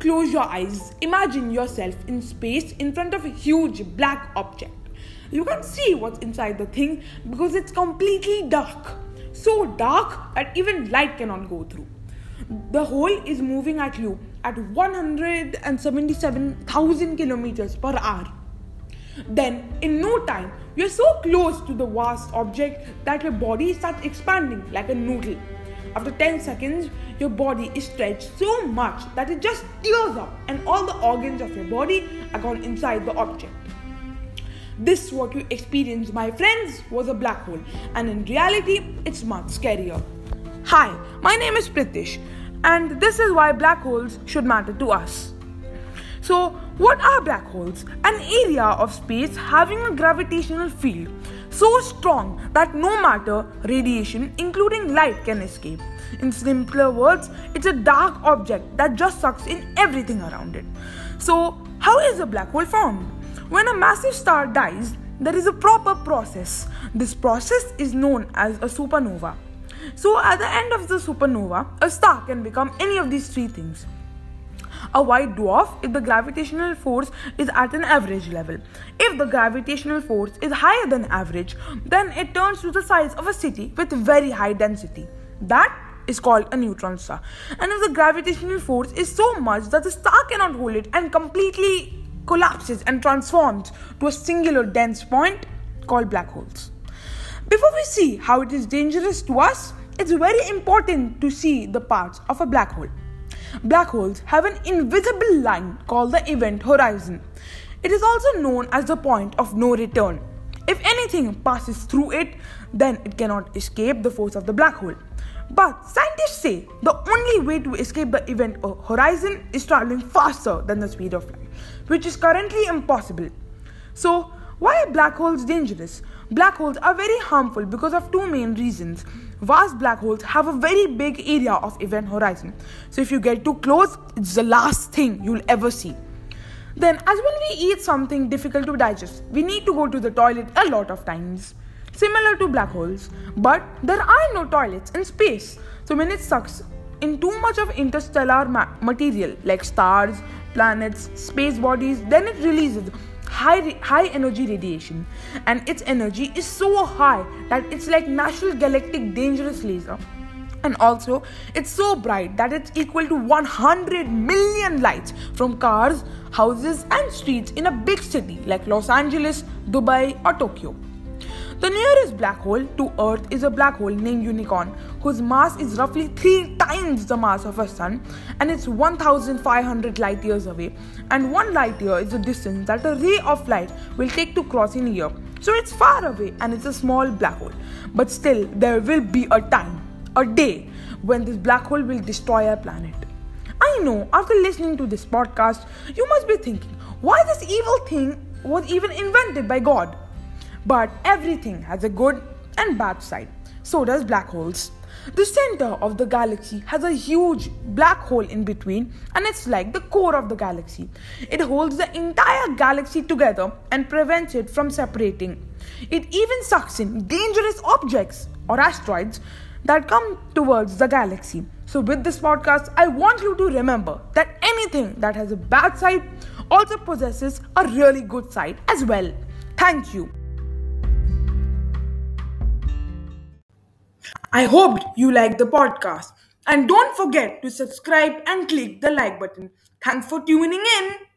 close your eyes. Imagine yourself in space in front of a huge black object. You can't see what's inside the thing because it's completely dark. So dark that even light cannot go through. The hole is moving at you at 177,000 kilometers per hour. Then, in no time, you're so close to the vast object that your body starts expanding like a noodle. After 10 seconds, your body is stretched so much that it just tears up, and all the organs of your body are gone inside the object. This, what you experience, my friends, was a black hole, and in reality, it's much scarier. Hi, my name is Pritish, and this is why black holes should matter to us. So, what are black holes? An area of space having a gravitational field so strong that no matter radiation, including light, can escape. In simpler words, it's a dark object that just sucks in everything around it. So, how is a black hole formed? When a massive star dies, there is a proper process. This process is known as a supernova. So, at the end of the supernova, a star can become any of these three things a white dwarf if the gravitational force is at an average level. If the gravitational force is higher than average, then it turns to the size of a city with very high density. That is called a neutron star. And if the gravitational force is so much that the star cannot hold it and completely collapses and transforms to a singular dense point called black holes. Before we see how it is dangerous to us, it's very important to see the parts of a black hole. Black holes have an invisible line called the event horizon. It is also known as the point of no return. If anything passes through it, then it cannot escape the force of the black hole. But scientists say the only way to escape the event horizon is traveling faster than the speed of light, which is currently impossible. So, why are black holes dangerous? Black holes are very harmful because of two main reasons. Vast black holes have a very big area of event horizon. So if you get too close, it's the last thing you'll ever see. Then, as when we eat something difficult to digest, we need to go to the toilet a lot of times. Similar to black holes, but there are no toilets in space. So when it sucks in too much of interstellar ma- material like stars, planets, space bodies, then it releases high high energy radiation and its energy is so high that it's like national galactic dangerous laser. And also it's so bright that it's equal to 100 million lights from cars houses and streets in a big city like los angeles dubai or tokyo the nearest black hole to Earth is a black hole named Unicorn, whose mass is roughly three times the mass of a sun and it's 1500 light years away. And one light year is the distance that a ray of light will take to cross in a year. So it's far away and it's a small black hole. But still, there will be a time, a day, when this black hole will destroy our planet. I know, after listening to this podcast, you must be thinking, why this evil thing was even invented by God? But everything has a good and bad side. So does black holes. The center of the galaxy has a huge black hole in between, and it's like the core of the galaxy. It holds the entire galaxy together and prevents it from separating. It even sucks in dangerous objects or asteroids that come towards the galaxy. So, with this podcast, I want you to remember that anything that has a bad side also possesses a really good side as well. Thank you. I hoped you liked the podcast. And don't forget to subscribe and click the like button. Thanks for tuning in.